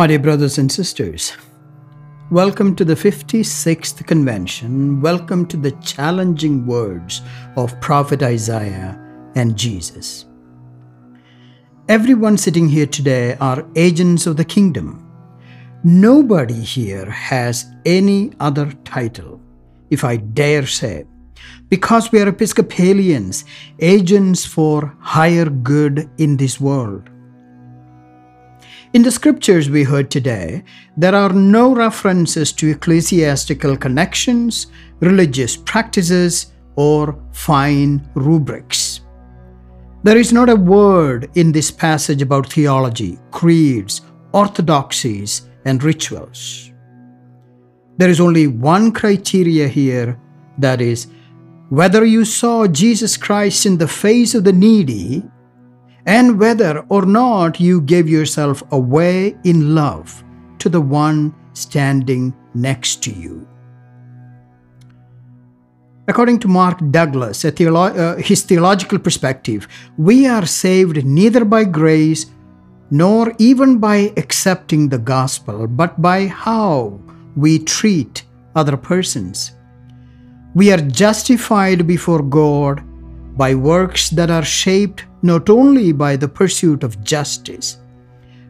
My dear brothers and sisters, welcome to the 56th convention. Welcome to the challenging words of Prophet Isaiah and Jesus. Everyone sitting here today are agents of the kingdom. Nobody here has any other title, if I dare say, because we are Episcopalians, agents for higher good in this world. In the scriptures we heard today, there are no references to ecclesiastical connections, religious practices, or fine rubrics. There is not a word in this passage about theology, creeds, orthodoxies, and rituals. There is only one criteria here that is, whether you saw Jesus Christ in the face of the needy and whether or not you gave yourself away in love to the one standing next to you. According to Mark Douglas, theolo- uh, his theological perspective, we are saved neither by grace nor even by accepting the gospel, but by how we treat other persons. We are justified before God by works that are shaped not only by the pursuit of justice,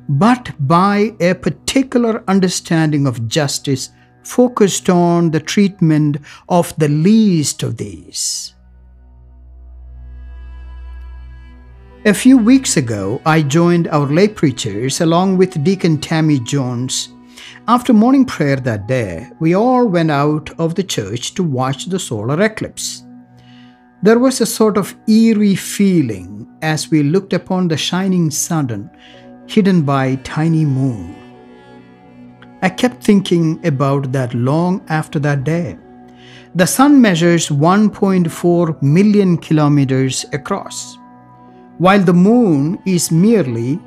but by a particular understanding of justice focused on the treatment of the least of these. A few weeks ago, I joined our lay preachers along with Deacon Tammy Jones. After morning prayer that day, we all went out of the church to watch the solar eclipse. There was a sort of eerie feeling as we looked upon the shining sun hidden by tiny moon. I kept thinking about that long after that day. The sun measures 1.4 million kilometers across, while the moon is merely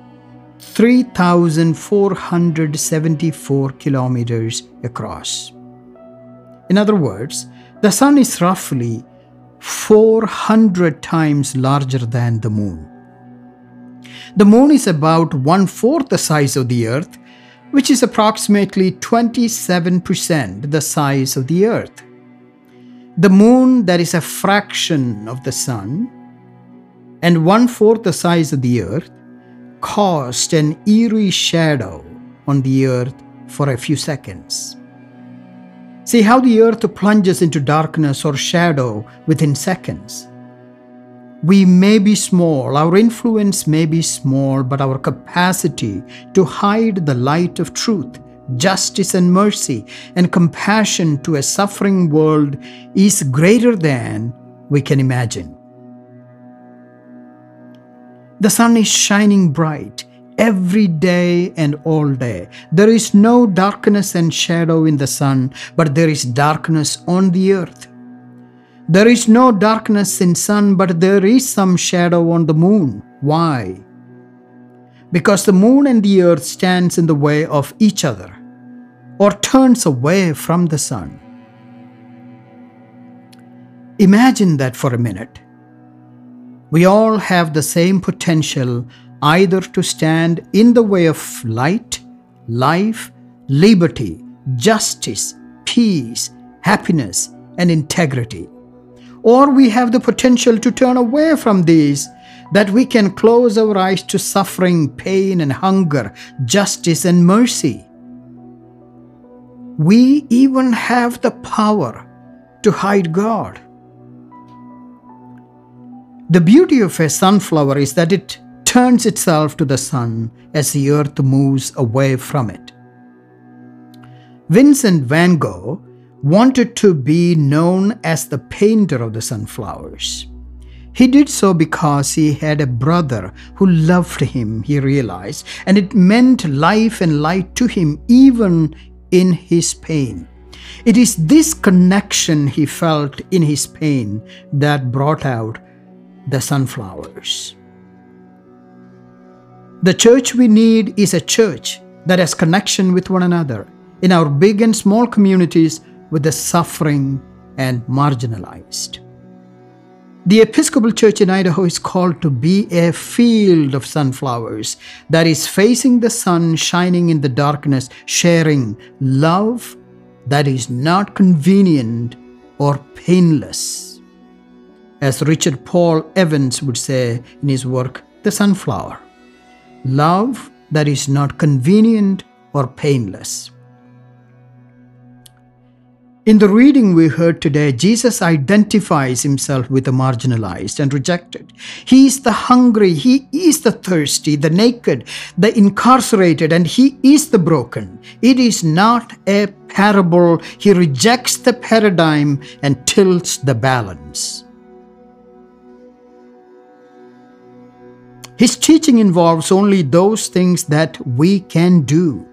3,474 kilometers across. In other words, the sun is roughly 400 times larger than the moon. The moon is about one fourth the size of the earth, which is approximately 27% the size of the earth. The moon, that is a fraction of the sun, and one fourth the size of the earth, cast an eerie shadow on the earth for a few seconds. See how the earth plunges into darkness or shadow within seconds. We may be small, our influence may be small, but our capacity to hide the light of truth, justice, and mercy and compassion to a suffering world is greater than we can imagine. The sun is shining bright every day and all day. There is no darkness and shadow in the sun, but there is darkness on the earth. There is no darkness in sun, but there is some shadow on the moon. Why? Because the moon and the earth stands in the way of each other or turns away from the sun. Imagine that for a minute. We all have the same potential either to stand in the way of light, life, liberty, justice, peace, happiness, and integrity. Or we have the potential to turn away from these, that we can close our eyes to suffering, pain, and hunger, justice, and mercy. We even have the power to hide God. The beauty of a sunflower is that it turns itself to the sun as the earth moves away from it. Vincent van Gogh wanted to be known as the painter of the sunflowers. He did so because he had a brother who loved him, he realized, and it meant life and light to him even in his pain. It is this connection he felt in his pain that brought out the sunflowers. The church we need is a church that has connection with one another in our big and small communities with the suffering and marginalized. The Episcopal Church in Idaho is called to be a field of sunflowers that is facing the sun, shining in the darkness, sharing love that is not convenient or painless. As Richard Paul Evans would say in his work, The Sunflower love that is not convenient or painless. In the reading we heard today, Jesus identifies himself with the marginalized and rejected. He is the hungry, he is the thirsty, the naked, the incarcerated, and he is the broken. It is not a parable. He rejects the paradigm and tilts the balance. His teaching involves only those things that we can do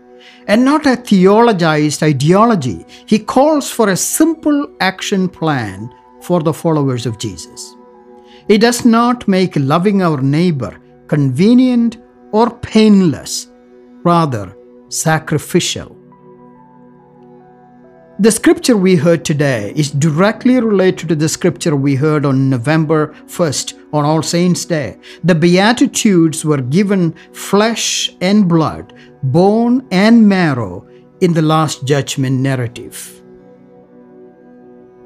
and not a theologized ideology. He calls for a simple action plan for the followers of Jesus. He does not make loving our neighbor convenient or painless, rather sacrificial. The scripture we heard today is directly related to the scripture we heard on November 1st on All Saints' Day. The Beatitudes were given flesh and blood bone and marrow in the Last Judgment narrative.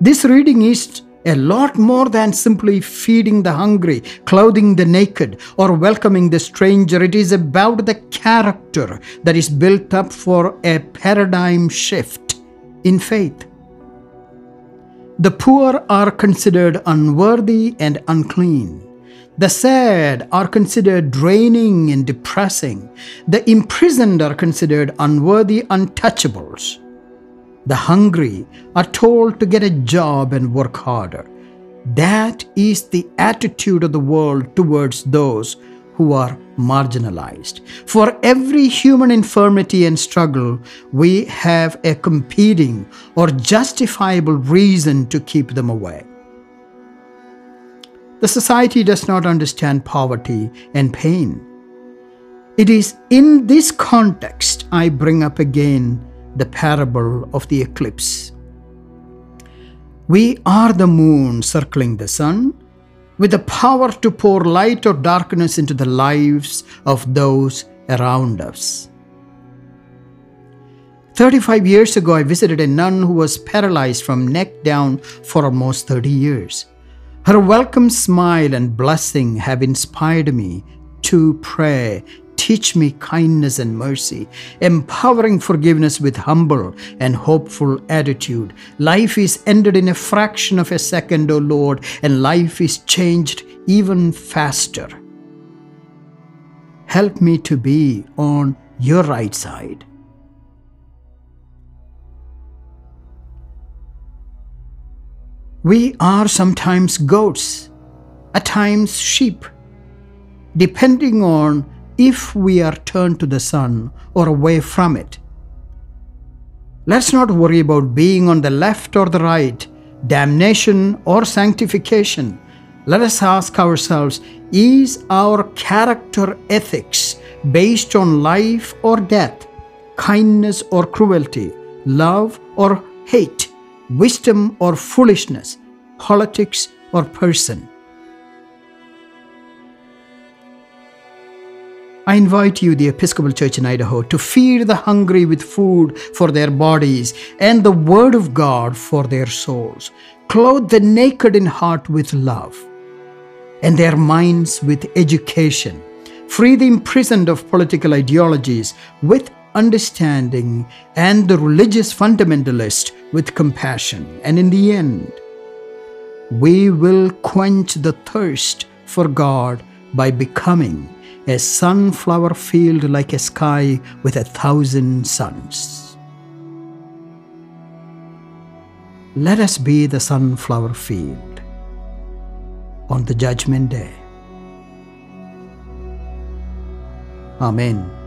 This reading is a lot more than simply feeding the hungry, clothing the naked, or welcoming the stranger. It is about the character that is built up for a paradigm shift in faith. The poor are considered unworthy and unclean. The sad are considered draining and depressing. The imprisoned are considered unworthy untouchables. The hungry are told to get a job and work harder. That is the attitude of the world towards those who are marginalized. For every human infirmity and struggle, we have a competing or justifiable reason to keep them away. The society does not understand poverty and pain. It is in this context I bring up again the parable of the eclipse. We are the moon circling the sun with the power to pour light or darkness into the lives of those around us. 35 years ago, I visited a nun who was paralyzed from neck down for almost 30 years. Her welcome smile and blessing have inspired me to pray. Teach me kindness and mercy, empowering forgiveness with humble and hopeful attitude. Life is ended in a fraction of a second, O Lord, and life is changed even faster. Help me to be on your right side. We are sometimes goats, at times sheep, depending on if we are turned to the sun or away from it. Let's not worry about being on the left or the right, damnation or sanctification. Let us ask ourselves is our character ethics based on life or death, kindness or cruelty, love or hate? wisdom or foolishness, politics or person. I invite you, the Episcopal Church in Idaho, to feed the hungry with food for their bodies and the Word of God for their souls. Clothe the naked in heart with love and their minds with education. Free the imprisoned of political ideologies with understanding and the religious fundamentalist with compassion. And in the end, we will quench the thirst for God by becoming a sunflower field like a sky with a thousand suns. Let us be the sunflower field on the judgment day. Amen.